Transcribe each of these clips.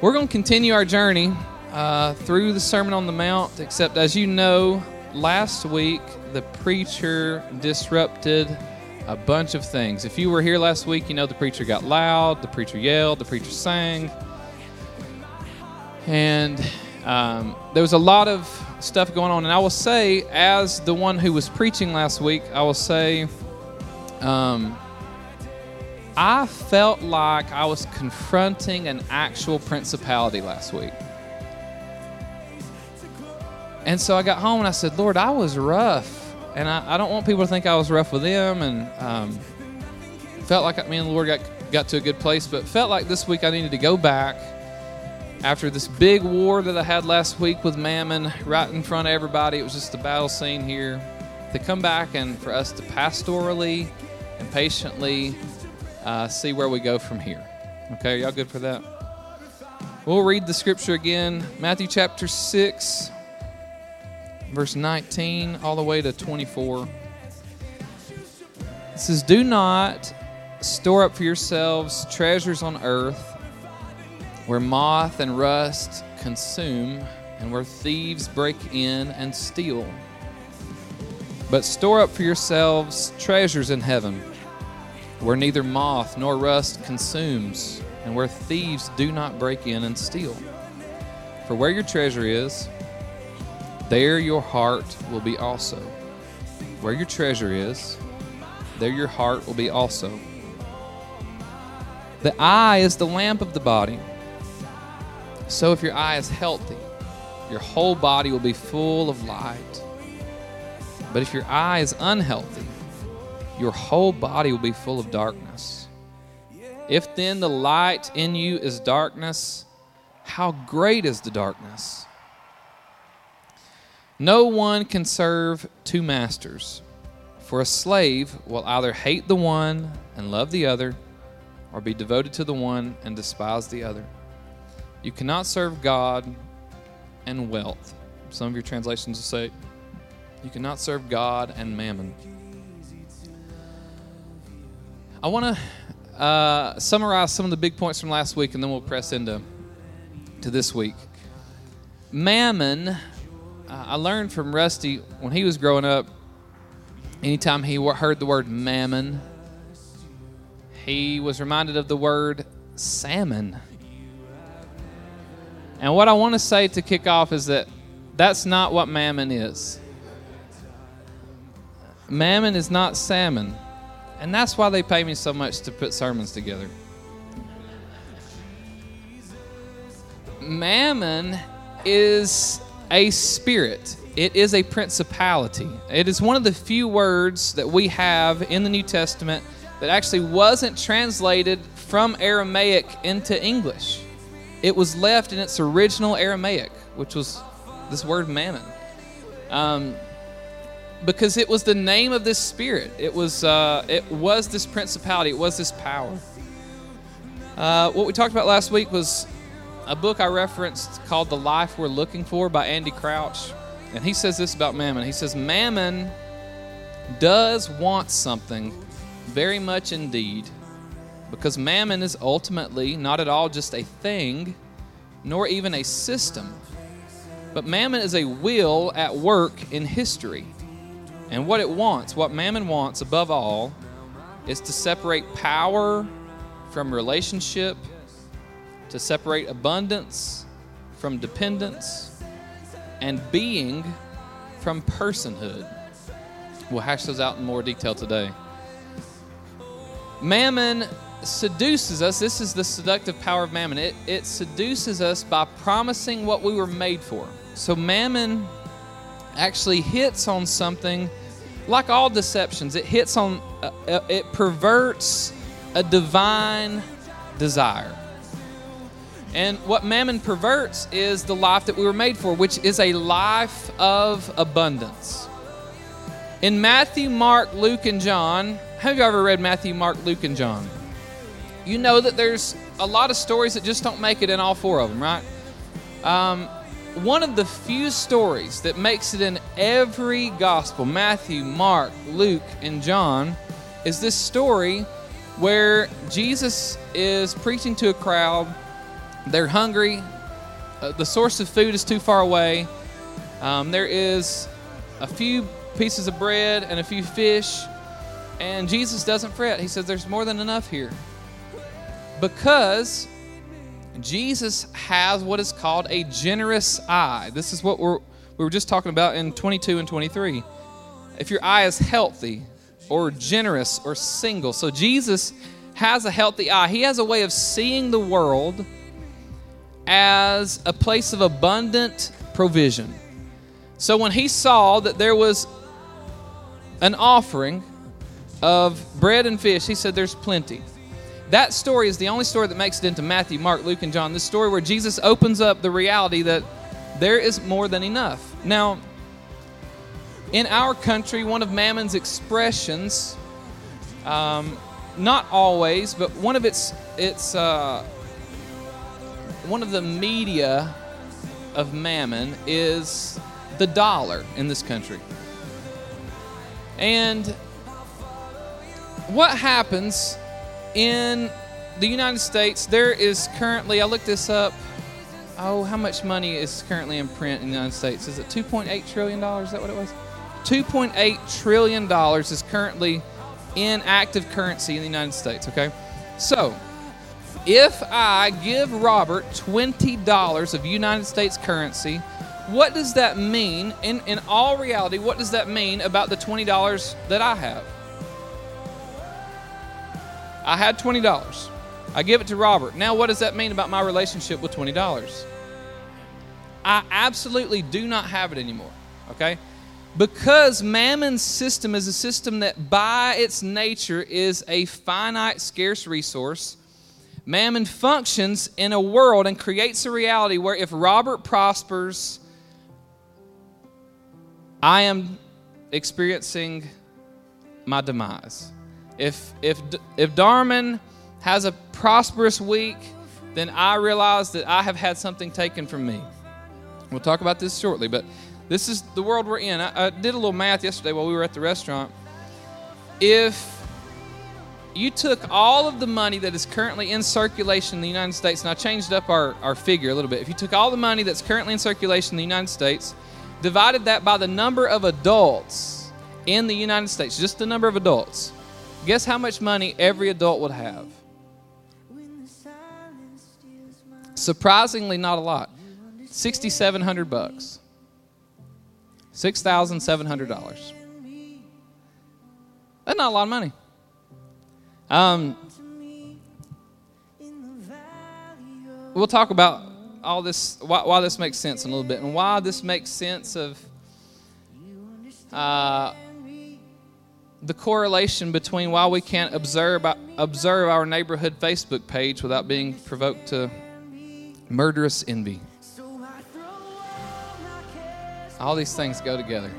We're going to continue our journey uh, through the Sermon on the Mount, except as you know, last week the preacher disrupted a bunch of things. If you were here last week, you know the preacher got loud, the preacher yelled, the preacher sang. And um, there was a lot of stuff going on. And I will say, as the one who was preaching last week, I will say, um, I felt like I was confronting an actual principality last week. And so I got home and I said, Lord, I was rough. And I, I don't want people to think I was rough with them. And um, felt like me and the Lord got, got to a good place, but felt like this week I needed to go back after this big war that I had last week with Mammon right in front of everybody. It was just a battle scene here. To come back and for us to pastorally and patiently uh, see where we go from here. Okay, y'all good for that? We'll read the scripture again Matthew chapter 6, verse 19, all the way to 24. It says, Do not store up for yourselves treasures on earth where moth and rust consume and where thieves break in and steal. But store up for yourselves treasures in heaven where neither moth nor rust consumes, and where thieves do not break in and steal. For where your treasure is, there your heart will be also. Where your treasure is, there your heart will be also. The eye is the lamp of the body. So if your eye is healthy, your whole body will be full of light. But if your eye is unhealthy, your whole body will be full of darkness. If then the light in you is darkness, how great is the darkness? No one can serve two masters, for a slave will either hate the one and love the other, or be devoted to the one and despise the other. You cannot serve God and wealth. Some of your translations will say, You cannot serve God and mammon. I want to uh, summarize some of the big points from last week, and then we'll press into to this week. Mammon, uh, I learned from Rusty when he was growing up. Anytime he heard the word mammon, he was reminded of the word salmon. And what I want to say to kick off is that that's not what mammon is. Mammon is not salmon. And that's why they pay me so much to put sermons together. Mammon is a spirit. It is a principality. It is one of the few words that we have in the New Testament that actually wasn't translated from Aramaic into English. It was left in its original Aramaic, which was this word mammon. Um, because it was the name of this spirit. It was uh, it was this principality. It was this power. Uh, what we talked about last week was a book I referenced called "The Life We're Looking For" by Andy Crouch, and he says this about Mammon. He says Mammon does want something very much indeed, because Mammon is ultimately not at all just a thing, nor even a system, but Mammon is a will at work in history. And what it wants, what mammon wants above all, is to separate power from relationship, to separate abundance from dependence, and being from personhood. We'll hash those out in more detail today. Mammon seduces us. This is the seductive power of mammon. It, it seduces us by promising what we were made for. So, mammon actually hits on something like all deceptions it hits on uh, uh, it perverts a divine desire. And what mammon perverts is the life that we were made for which is a life of abundance. In matthew mark luke and john have you ever read matthew mark luke and john? You know that there's a lot of stories that just don't make it in all four of them right? Um, one of the few stories that makes it in every gospel Matthew, Mark, Luke, and John is this story where Jesus is preaching to a crowd They're hungry. Uh, the source of food is too far away. Um, there is a few pieces of bread and a few fish. And Jesus doesn't fret. He says, There's more than enough here. Because Jesus has what is called a generous eye. This is what we're, we were just talking about in 22 and 23. If your eye is healthy or generous or single. So Jesus has a healthy eye. He has a way of seeing the world as a place of abundant provision. So when he saw that there was an offering of bread and fish, he said, There's plenty. That story is the only story that makes it into Matthew, Mark, Luke, and John. This story where Jesus opens up the reality that there is more than enough. Now, in our country, one of Mammon's expressions, um, not always, but one of its its uh, one of the media of Mammon is the dollar in this country. And what happens in the United States? There is currently, I looked this up. Oh, how much money is currently in print in the United States? Is it $2.8 trillion? Is that what it was? $2.8 trillion is currently in active currency in the United States, okay? So, if I give Robert $20 of United States currency, what does that mean? In, in all reality, what does that mean about the $20 that I have? I had $20. I give it to Robert. Now, what does that mean about my relationship with $20? I absolutely do not have it anymore, okay? Because Mammon's system is a system that, by its nature, is a finite, scarce resource. Mammon functions in a world and creates a reality where if Robert prospers, I am experiencing my demise. If if if Darman has a prosperous week, then I realize that I have had something taken from me. We'll talk about this shortly, but this is the world we're in. I, I did a little math yesterday while we were at the restaurant. If you took all of the money that is currently in circulation in the United States, and I changed up our, our figure a little bit. If you took all the money that's currently in circulation in the United States, divided that by the number of adults in the United States, just the number of adults, guess how much money every adult would have? Surprisingly, not a lot. 6,700 bucks. $6,700. That's not a lot of money. Um, we'll talk about all this, why, why, this makes sense in a little bit, and why this makes sense of uh, the correlation between why we can't observe observe our neighborhood Facebook page without being provoked to murderous envy. All these things go together.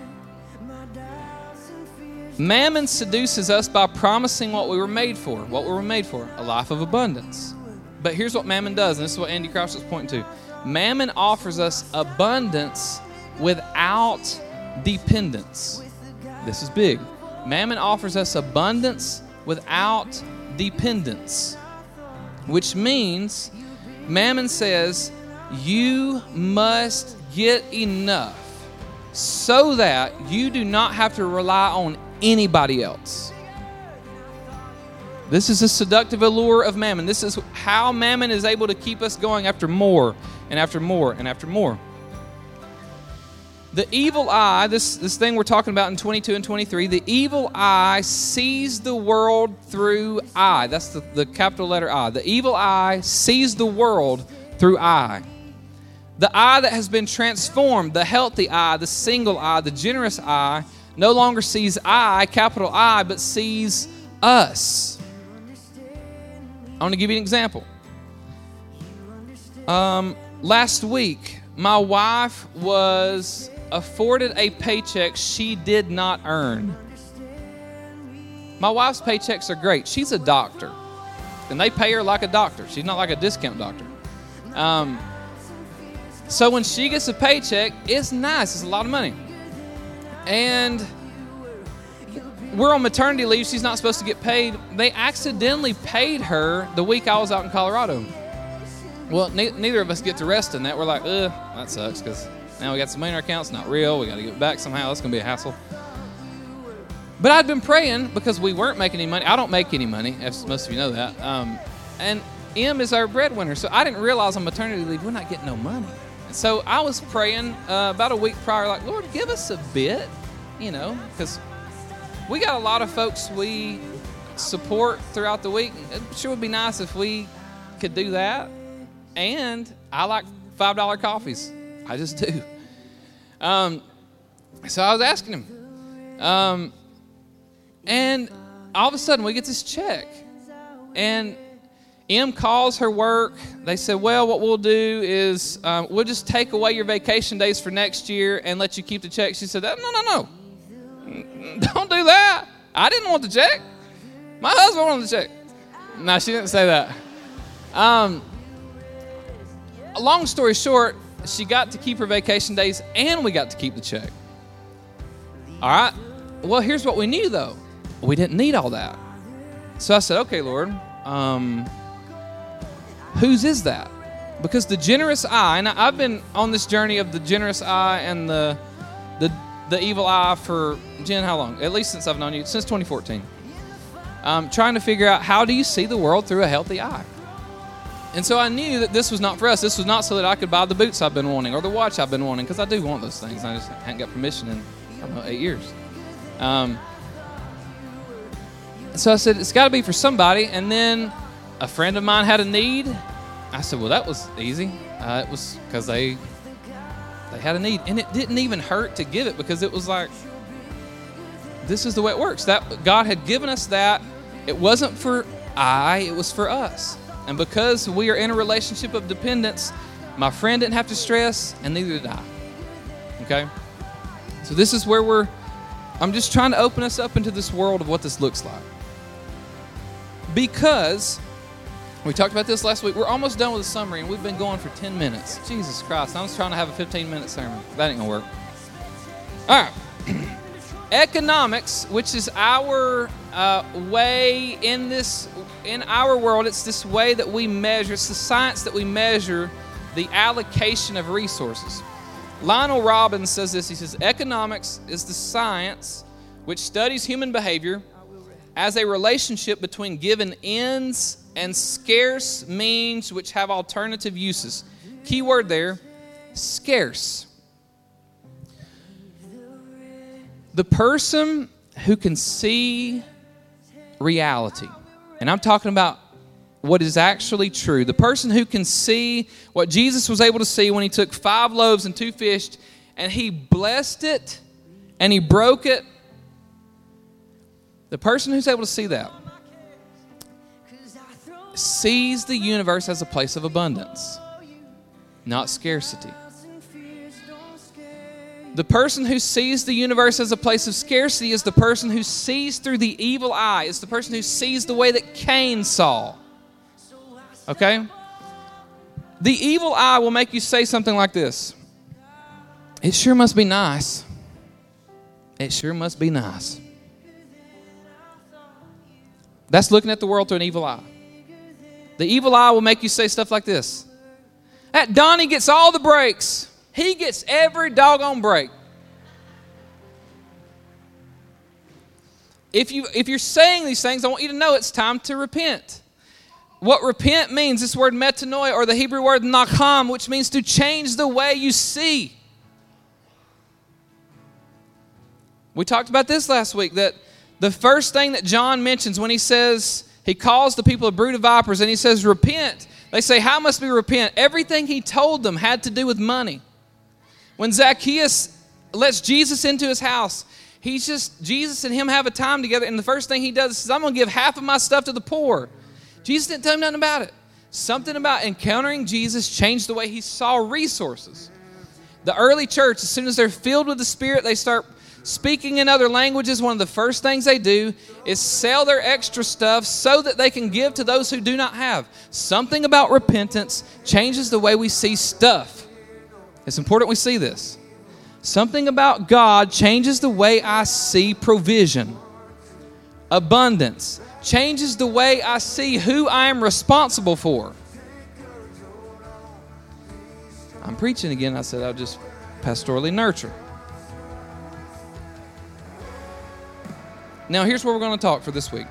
Mammon seduces us by promising what we were made for. What we were made for? A life of abundance. But here's what Mammon does, and this is what Andy Crouch was pointing to. Mammon offers us abundance without dependence. This is big. Mammon offers us abundance without dependence, which means Mammon says you must get enough so that you do not have to rely on anybody else. This is a seductive allure of mammon. This is how mammon is able to keep us going after more and after more and after more. The evil eye, this, this thing we're talking about in 22 and 23, the evil eye sees the world through eye. That's the, the capital letter I. The evil eye sees the world through eye. The eye that has been transformed, the healthy eye, the single eye, the generous eye, no longer sees I, capital I, but sees us. I want to give you an example. Um, last week, my wife was afforded a paycheck she did not earn. My wife's paychecks are great. She's a doctor, and they pay her like a doctor. She's not like a discount doctor. Um, so when she gets a paycheck, it's nice. It's a lot of money. And we're on maternity leave. She's not supposed to get paid. They accidentally paid her the week I was out in Colorado. Well, ne- neither of us get to rest in that. We're like, ugh, that sucks because now we got some money in our account. It's not real. We got to give it back somehow. It's going to be a hassle. But I'd been praying because we weren't making any money. I don't make any money, as most of you know that. Um, and M is our breadwinner. So I didn't realize on maternity leave, we're not getting no money. So I was praying uh, about a week prior, like, Lord, give us a bit, you know, because we got a lot of folks we support throughout the week. It sure would be nice if we could do that. And I like $5 coffees. I just do. Um, so I was asking him. Um, and all of a sudden, we get this check. And M calls her work. They said, Well, what we'll do is um, we'll just take away your vacation days for next year and let you keep the check. She said, No, no, no. Don't do that. I didn't want the check. My husband wanted the check. No, she didn't say that. Um, long story short, she got to keep her vacation days and we got to keep the check. All right. Well, here's what we knew though we didn't need all that. So I said, okay, Lord, um, whose is that? Because the generous eye, and I've been on this journey of the generous eye and the the the evil eye for Jen, how long? At least since I've known you, since 2014. Um, trying to figure out how do you see the world through a healthy eye. And so I knew that this was not for us. This was not so that I could buy the boots I've been wanting or the watch I've been wanting, because I do want those things. I just haven't got permission in I don't know eight years. Um, so I said it's got to be for somebody. And then a friend of mine had a need. I said, well, that was easy. Uh, it was because they they had a need, and it didn't even hurt to give it because it was like this is the way it works. That God had given us that. It wasn't for I, it was for us. And because we are in a relationship of dependence, my friend didn't have to stress, and neither did I. Okay? So this is where we're I'm just trying to open us up into this world of what this looks like. Because we talked about this last week. We're almost done with the summary, and we've been going for 10 minutes. Jesus Christ. I was trying to have a 15 minute sermon. That ain't to work. All right. Economics, which is our uh, way in this, in our world, it's this way that we measure, it's the science that we measure the allocation of resources. Lionel Robbins says this. He says, Economics is the science which studies human behavior as a relationship between given ends and scarce means which have alternative uses. Key word there scarce. The person who can see reality, and I'm talking about what is actually true, the person who can see what Jesus was able to see when he took five loaves and two fish and he blessed it and he broke it, the person who's able to see that sees the universe as a place of abundance, not scarcity. The person who sees the universe as a place of scarcity is the person who sees through the evil eye. It's the person who sees the way that Cain saw. Okay? The evil eye will make you say something like this It sure must be nice. It sure must be nice. That's looking at the world through an evil eye. The evil eye will make you say stuff like this That Donnie gets all the breaks. He gets every doggone break. If, you, if you're saying these things, I want you to know it's time to repent. What repent means, this word metanoia, or the Hebrew word nacham, which means to change the way you see. We talked about this last week that the first thing that John mentions when he says, he calls the people a brood of vipers and he says, repent. They say, How must we repent? Everything he told them had to do with money. When Zacchaeus lets Jesus into his house, he's just, Jesus and him have a time together, and the first thing he does is, I'm going to give half of my stuff to the poor. Jesus didn't tell him nothing about it. Something about encountering Jesus changed the way he saw resources. The early church, as soon as they're filled with the Spirit, they start speaking in other languages. One of the first things they do is sell their extra stuff so that they can give to those who do not have. Something about repentance changes the way we see stuff. It's important we see this. Something about God changes the way I see provision, abundance, changes the way I see who I am responsible for. I'm preaching again. I said, I'll just pastorally nurture. Now, here's where we're going to talk for this week.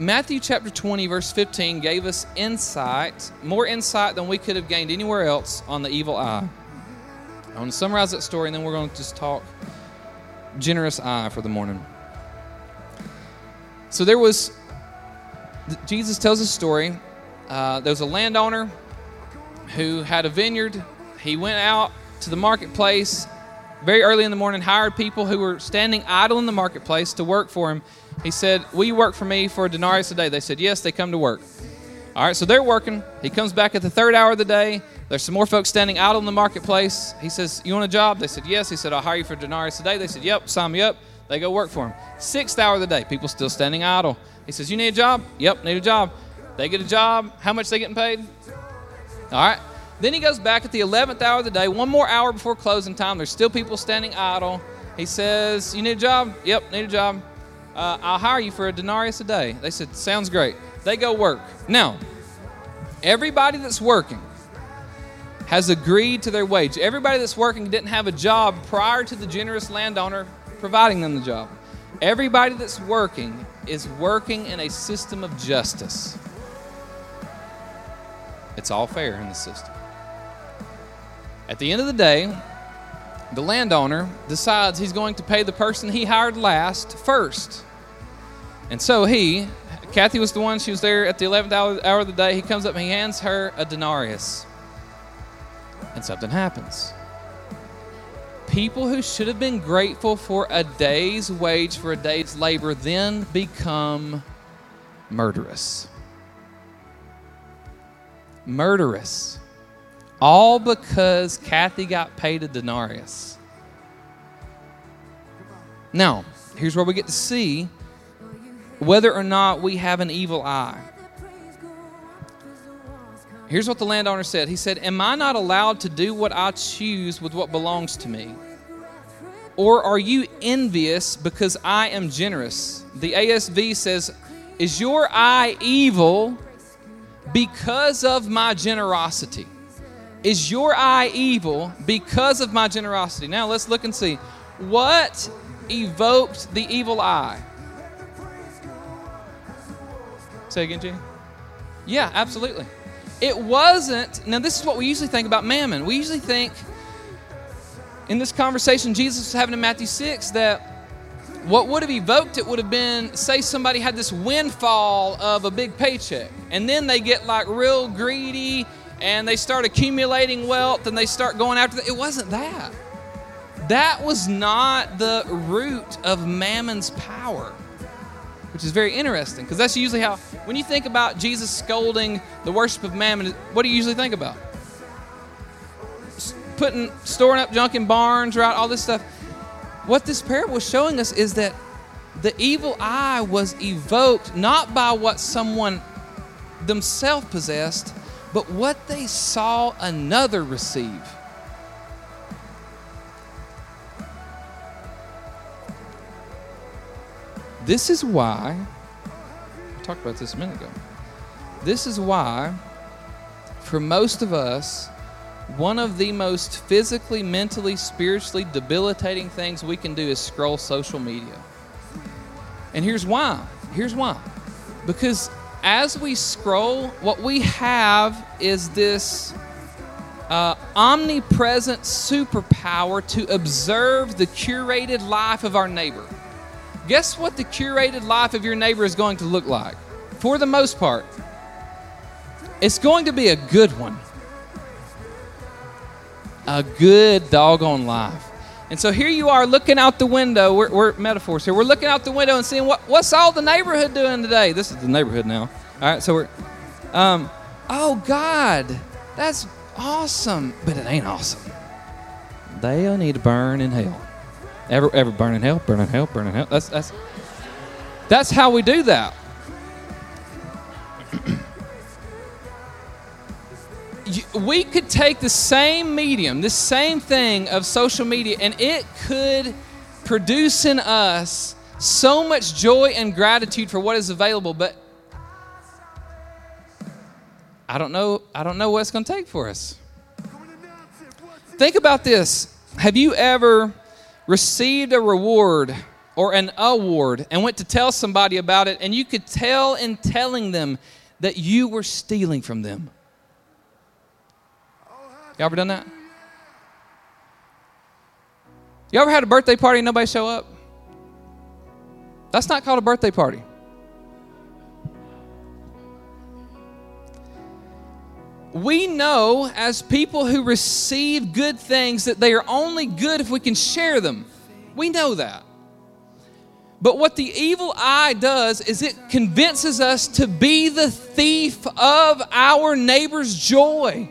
Matthew chapter 20, verse 15 gave us insight, more insight than we could have gained anywhere else on the evil eye. I want to summarize that story and then we're going to just talk generous eye for the morning. So there was, Jesus tells a story. Uh, there was a landowner who had a vineyard. He went out to the marketplace very early in the morning, hired people who were standing idle in the marketplace to work for him. He said, Will you work for me for a denarius a day? They said, Yes, they come to work. All right, so they're working. He comes back at the third hour of the day. There's some more folks standing out in the marketplace. He says, You want a job? They said, Yes. He said, I'll hire you for a denarius a day. They said, Yep, sign me up. They go work for him. Sixth hour of the day, people still standing idle. He says, You need a job? Yep, need a job. They get a job. How much they getting paid? All right. Then he goes back at the 11th hour of the day, one more hour before closing time. There's still people standing idle. He says, You need a job? Yep, need a job. Uh, I'll hire you for a denarius a day. They said, Sounds great. They go work. Now, everybody that's working has agreed to their wage. Everybody that's working didn't have a job prior to the generous landowner providing them the job. Everybody that's working is working in a system of justice. It's all fair in the system. At the end of the day, the landowner decides he's going to pay the person he hired last first. And so he, Kathy was the one, she was there at the 11th hour, of the day. He comes up and he hands her a denarius. And something happens. People who should have been grateful for a day's wage for a day's labor then become murderous. Murderous. All because Kathy got paid a denarius. Now, here's where we get to see whether or not we have an evil eye. Here's what the landowner said He said, Am I not allowed to do what I choose with what belongs to me? Or are you envious because I am generous? The ASV says, Is your eye evil because of my generosity? Is your eye evil because of my generosity? Now let's look and see. What evoked the evil eye? Say again, Jenny? Yeah, absolutely. It wasn't, now this is what we usually think about mammon. We usually think in this conversation Jesus was having in Matthew 6 that what would have evoked it would have been say somebody had this windfall of a big paycheck and then they get like real greedy and they start accumulating wealth and they start going after that. It wasn't that. That was not the root of mammon's power, which is very interesting because that's usually how, when you think about Jesus scolding the worship of mammon, what do you usually think about? Putting, storing up junk in barns, right? All this stuff. What this parable is showing us is that the evil eye was evoked not by what someone themselves possessed, but what they saw another receive. This is why, I talked about this a minute ago. This is why, for most of us, one of the most physically, mentally, spiritually debilitating things we can do is scroll social media. And here's why. Here's why. Because as we scroll, what we have is this uh, omnipresent superpower to observe the curated life of our neighbor. Guess what the curated life of your neighbor is going to look like? For the most part, it's going to be a good one. A good doggone life. And so here you are looking out the window. We're, we're, metaphors here. We're looking out the window and seeing what, what's all the neighborhood doing today. This is the neighborhood now. All right, so we're, um, oh God, that's awesome, but it ain't awesome. They'll need to burn in hell. Ever, ever burn in hell, burn in hell, burn in hell. That's that's that's how we do that. We could take the same medium, the same thing of social media, and it could produce in us so much joy and gratitude for what is available, but I don't know, I don't know what it's going to take for us. Think about this. Have you ever received a reward or an award and went to tell somebody about it, and you could tell in telling them that you were stealing from them? You ever done that? You ever had a birthday party and nobody show up? That's not called a birthday party. We know as people who receive good things that they are only good if we can share them. We know that. But what the evil eye does is it convinces us to be the thief of our neighbor's joy.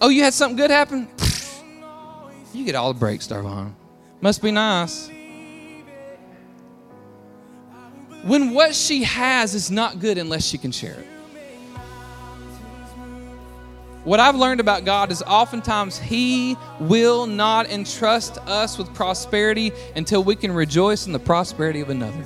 Oh, you had something good happen? You get all the breaks, Darvon. Must be nice. When what she has is not good unless she can share it. What I've learned about God is oftentimes He will not entrust us with prosperity until we can rejoice in the prosperity of another.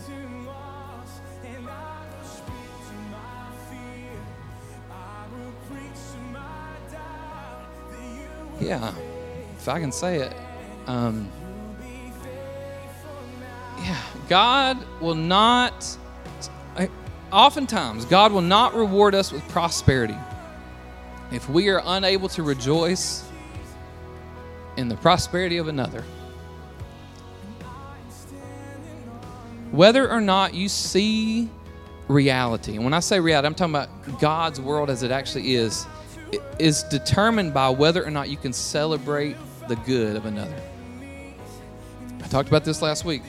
Yeah, if I can say it. Um, yeah, God will not, oftentimes, God will not reward us with prosperity if we are unable to rejoice in the prosperity of another. Whether or not you see reality, and when I say reality, I'm talking about God's world as it actually is, is determined by whether or not you can celebrate the good of another. I talked about this last week.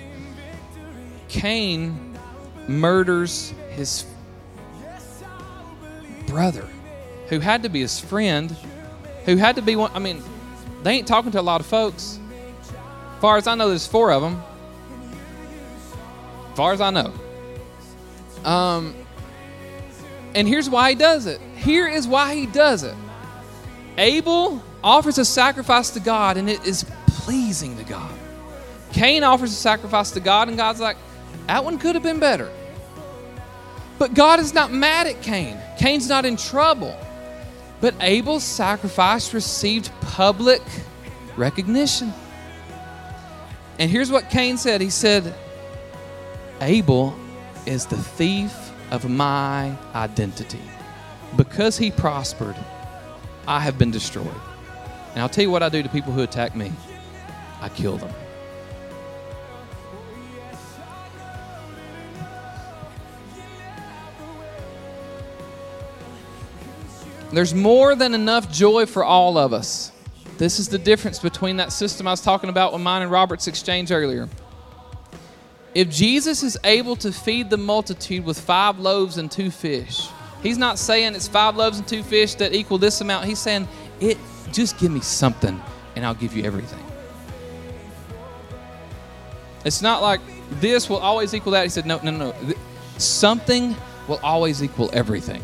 Cain murders his brother who had to be his friend, who had to be one. I mean, they ain't talking to a lot of folks. Far as I know, there's four of them. Far as I know. Um, and here's why he does it. Here is why he does it. Abel offers a sacrifice to God, and it is pleasing to God. Cain offers a sacrifice to God, and God's like, that one could have been better. But God is not mad at Cain. Cain's not in trouble. But Abel's sacrifice received public recognition. And here's what Cain said He said, Abel is the thief of my identity. Because he prospered, I have been destroyed. And I'll tell you what I do to people who attack me I kill them. There's more than enough joy for all of us. This is the difference between that system I was talking about with mine and Robert's exchange earlier. If Jesus is able to feed the multitude with five loaves and two fish, he's not saying it's five loaves and two fish that equal this amount. He's saying, it just give me something and I'll give you everything. It's not like this will always equal that. He said, no, no, no. Something will always equal everything.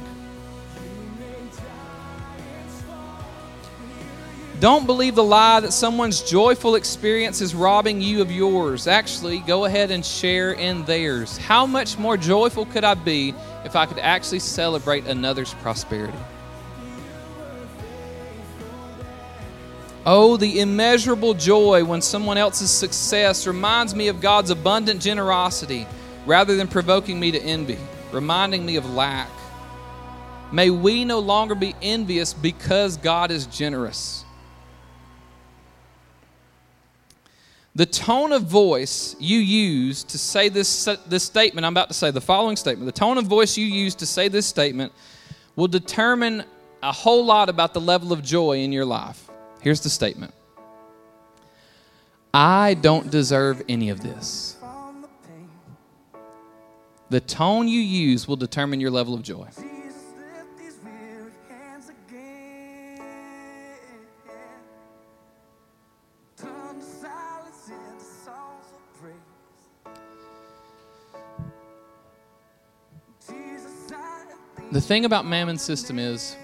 Don't believe the lie that someone's joyful experience is robbing you of yours. Actually, go ahead and share in theirs. How much more joyful could I be if I could actually celebrate another's prosperity? Oh, the immeasurable joy when someone else's success reminds me of God's abundant generosity rather than provoking me to envy, reminding me of lack. May we no longer be envious because God is generous. The tone of voice you use to say this, this statement, I'm about to say the following statement, the tone of voice you use to say this statement will determine a whole lot about the level of joy in your life. Here's the statement I don't deserve any of this. The tone you use will determine your level of joy. The thing about Mammon's system is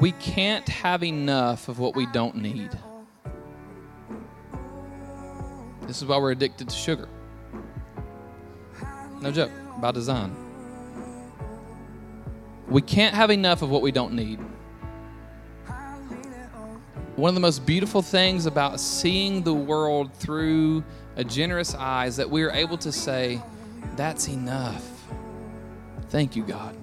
we can't have enough of what we don't need. This is why we're addicted to sugar. No joke, by design. We can't have enough of what we don't need. one of the most beautiful things about seeing the world through a generous eye is that we are able to say, That's enough. Thank you, God.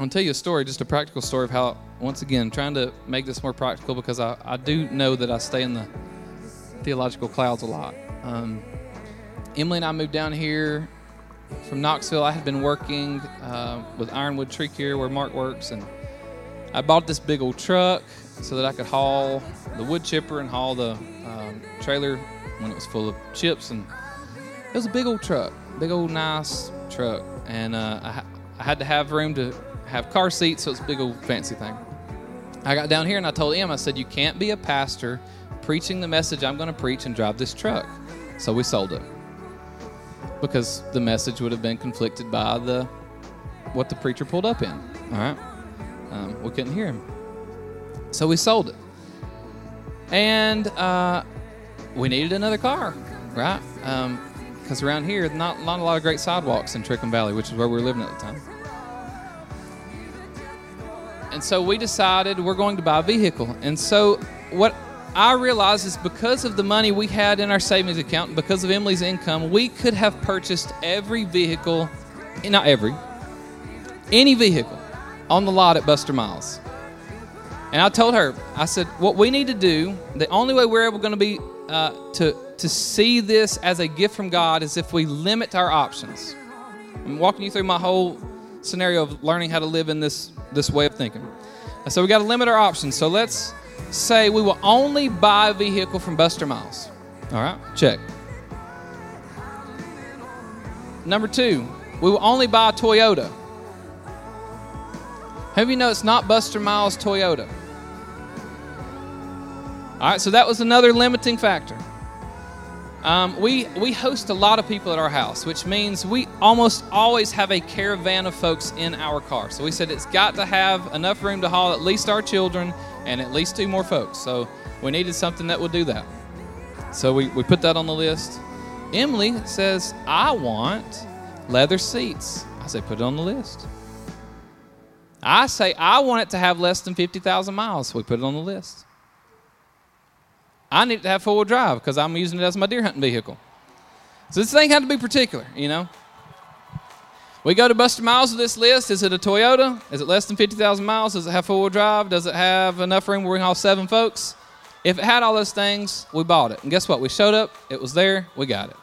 I'll tell you a story, just a practical story of how, once again, trying to make this more practical because I, I do know that I stay in the theological clouds a lot. Um, Emily and I moved down here from Knoxville. I had been working uh, with Ironwood Tree Care where Mark works, and I bought this big old truck so that I could haul the wood chipper and haul the um, trailer when it was full of chips. And it was a big old truck, big old nice truck, and uh, I, I had to have room to have car seats, so it's a big old fancy thing. I got down here and I told him, I said, You can't be a pastor preaching the message I'm going to preach and drive this truck. So we sold it because the message would have been conflicted by the what the preacher pulled up in. All right, um, we couldn't hear him, so we sold it, and uh, we needed another car, right? Because um, around here, not, not a lot of great sidewalks in Trickham Valley, which is where we were living at the time. And so we decided we're going to buy a vehicle. And so what I realized is because of the money we had in our savings account, because of Emily's income, we could have purchased every vehicle, not every, any vehicle on the lot at Buster Miles. And I told her, I said, what we need to do, the only way we're ever going to be uh, to to see this as a gift from God is if we limit our options. I'm walking you through my whole scenario of learning how to live in this this way of thinking. So we got to limit our options. So let's say we will only buy a vehicle from Buster Miles. All right, check. Number two, we will only buy a Toyota. Have you know it's not Buster Miles Toyota? All right, so that was another limiting factor. Um, we we host a lot of people at our house, which means we almost always have a caravan of folks in our car. So we said it's got to have enough room to haul at least our children and at least two more folks. So we needed something that would do that. So we, we put that on the list. Emily says, I want leather seats. I say, put it on the list. I say, I want it to have less than 50,000 miles. We put it on the list. I need it to have four wheel drive because I'm using it as my deer hunting vehicle. So this thing had to be particular, you know. We go to Buster Miles with this list. Is it a Toyota? Is it less than 50,000 miles? Does it have four wheel drive? Does it have enough room where we can haul seven folks? If it had all those things, we bought it. And guess what? We showed up, it was there, we got it.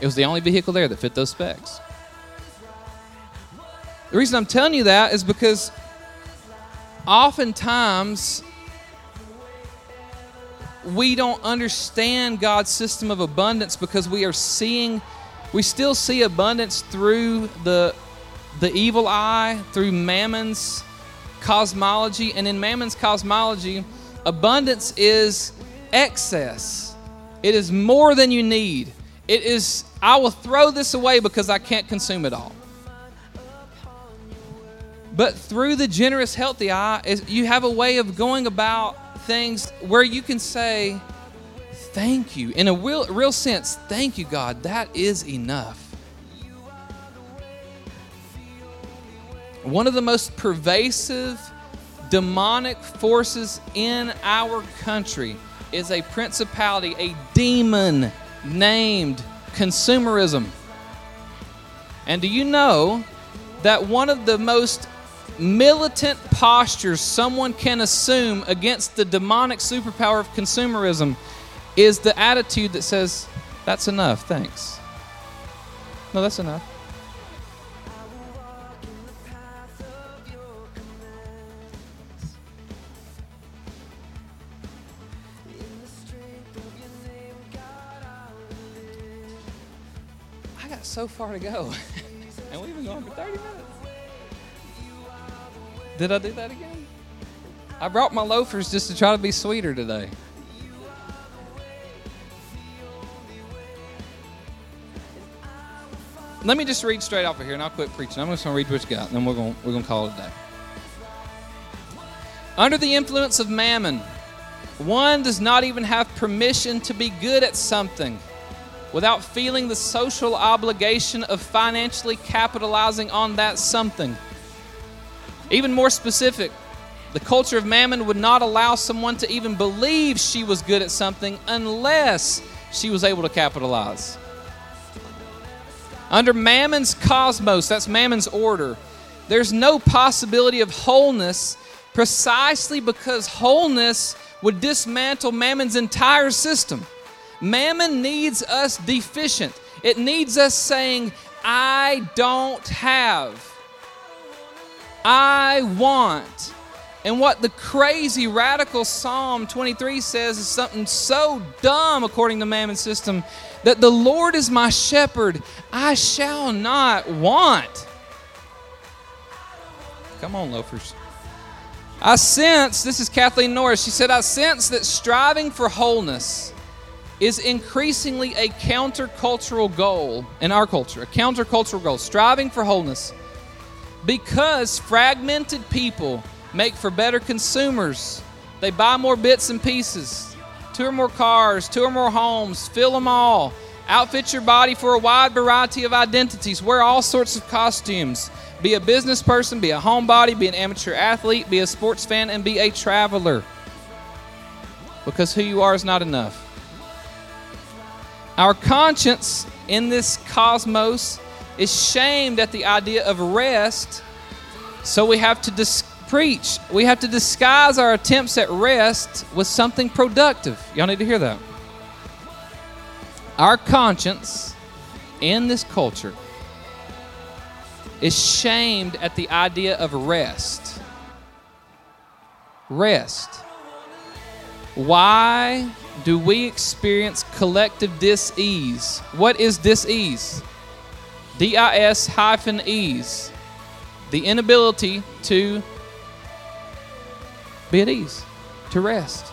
It was the only vehicle there that fit those specs. The reason I'm telling you that is because oftentimes we don't understand God's system of abundance because we are seeing, we still see abundance through the, the evil eye, through Mammon's cosmology. And in Mammon's cosmology, abundance is excess, it is more than you need. It is, I will throw this away because I can't consume it all. But through the generous, healthy eye, you have a way of going about things where you can say, Thank you. In a real, real sense, thank you, God. That is enough. One of the most pervasive demonic forces in our country is a principality, a demon named consumerism. And do you know that one of the most militant postures someone can assume against the demonic superpower of consumerism is the attitude that says, That's enough, thanks. No, that's enough. I got so far to go. and we've been going for 30 minutes. Did I do that again? I brought my loafers just to try to be sweeter today. Let me just read straight off of here and I'll quit preaching. I'm just going to read what you got and then we're going, we're going to call it a day. Under the influence of mammon, one does not even have permission to be good at something. without feeling the social obligation of financially capitalizing on that something. Even more specific, the culture of mammon would not allow someone to even believe she was good at something unless she was able to capitalize. Under Mammon's cosmos, that's Mammon's order, there's no possibility of wholeness precisely because wholeness would dismantle Mammon's entire system. Mammon needs us deficient, it needs us saying, I don't have. I want. And what the crazy radical Psalm 23 says is something so dumb according to Mammon's system that the Lord is my shepherd, I shall not want. Come on, loafers. I sense, this is Kathleen Norris, she said, I sense that striving for wholeness is increasingly a countercultural goal in our culture, a countercultural goal, striving for wholeness. Because fragmented people make for better consumers. They buy more bits and pieces, two or more cars, two or more homes, fill them all, outfit your body for a wide variety of identities, wear all sorts of costumes, be a business person, be a homebody, be an amateur athlete, be a sports fan, and be a traveler. Because who you are is not enough. Our conscience in this cosmos is shamed at the idea of rest, so we have to dis- preach. We have to disguise our attempts at rest with something productive. Y'all need to hear that. Our conscience in this culture is shamed at the idea of rest. Rest. Why do we experience collective dis-ease? What is dis-ease? D-I-S hyphen ease. The inability to be at ease, to rest.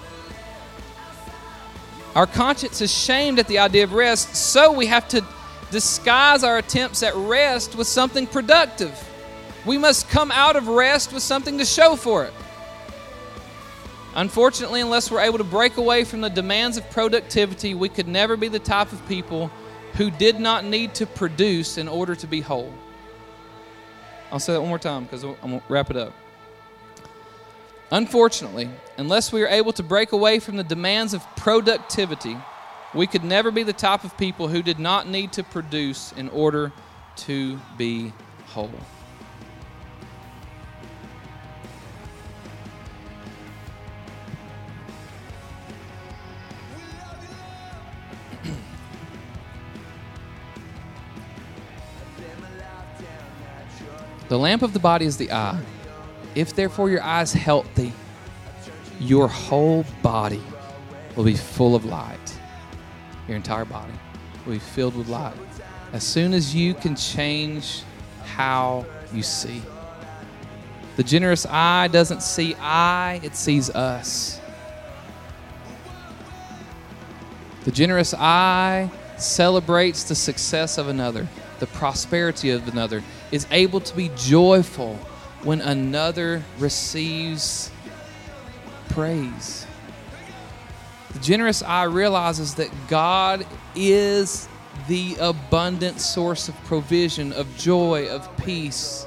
Our conscience is shamed at the idea of rest, so we have to disguise our attempts at rest with something productive. We must come out of rest with something to show for it. Unfortunately, unless we're able to break away from the demands of productivity, we could never be the type of people who did not need to produce in order to be whole. I'll say that one more time because I'm going to wrap it up. Unfortunately, unless we are able to break away from the demands of productivity, we could never be the type of people who did not need to produce in order to be whole. The lamp of the body is the eye. If therefore your eye is healthy, your whole body will be full of light. Your entire body will be filled with light. As soon as you can change how you see. The generous eye doesn't see I, it sees us. The generous eye celebrates the success of another, the prosperity of another, is able to be joyful when another receives praise. The generous eye realizes that God is the abundant source of provision, of joy, of peace.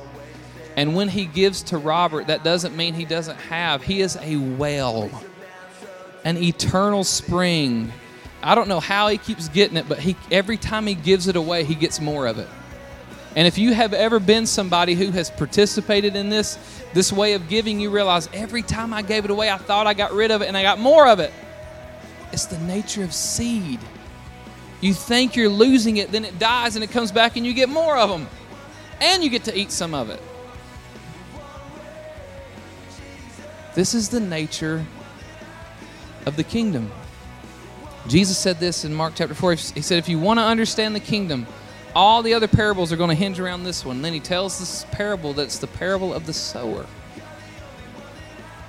And when he gives to Robert, that doesn't mean he doesn't have. He is a well, an eternal spring. I don't know how he keeps getting it, but he every time he gives it away, he gets more of it. And if you have ever been somebody who has participated in this this way of giving, you realize every time I gave it away, I thought I got rid of it and I got more of it. It's the nature of seed. You think you're losing it, then it dies and it comes back and you get more of them. And you get to eat some of it. This is the nature of the kingdom. Jesus said this in Mark chapter 4. He said, If you want to understand the kingdom, all the other parables are going to hinge around this one. Then he tells this parable that's the parable of the sower.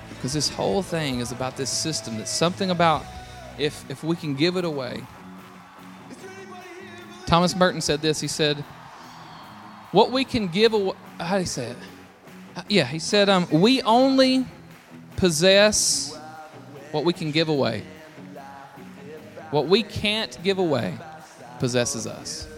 Because this whole thing is about this system. That's something about if if we can give it away. Thomas Merton said this. He said, "What we can give away." How do you say it? Uh, yeah, he said, um, "We only possess what we can give away. What we can't give away, possesses us.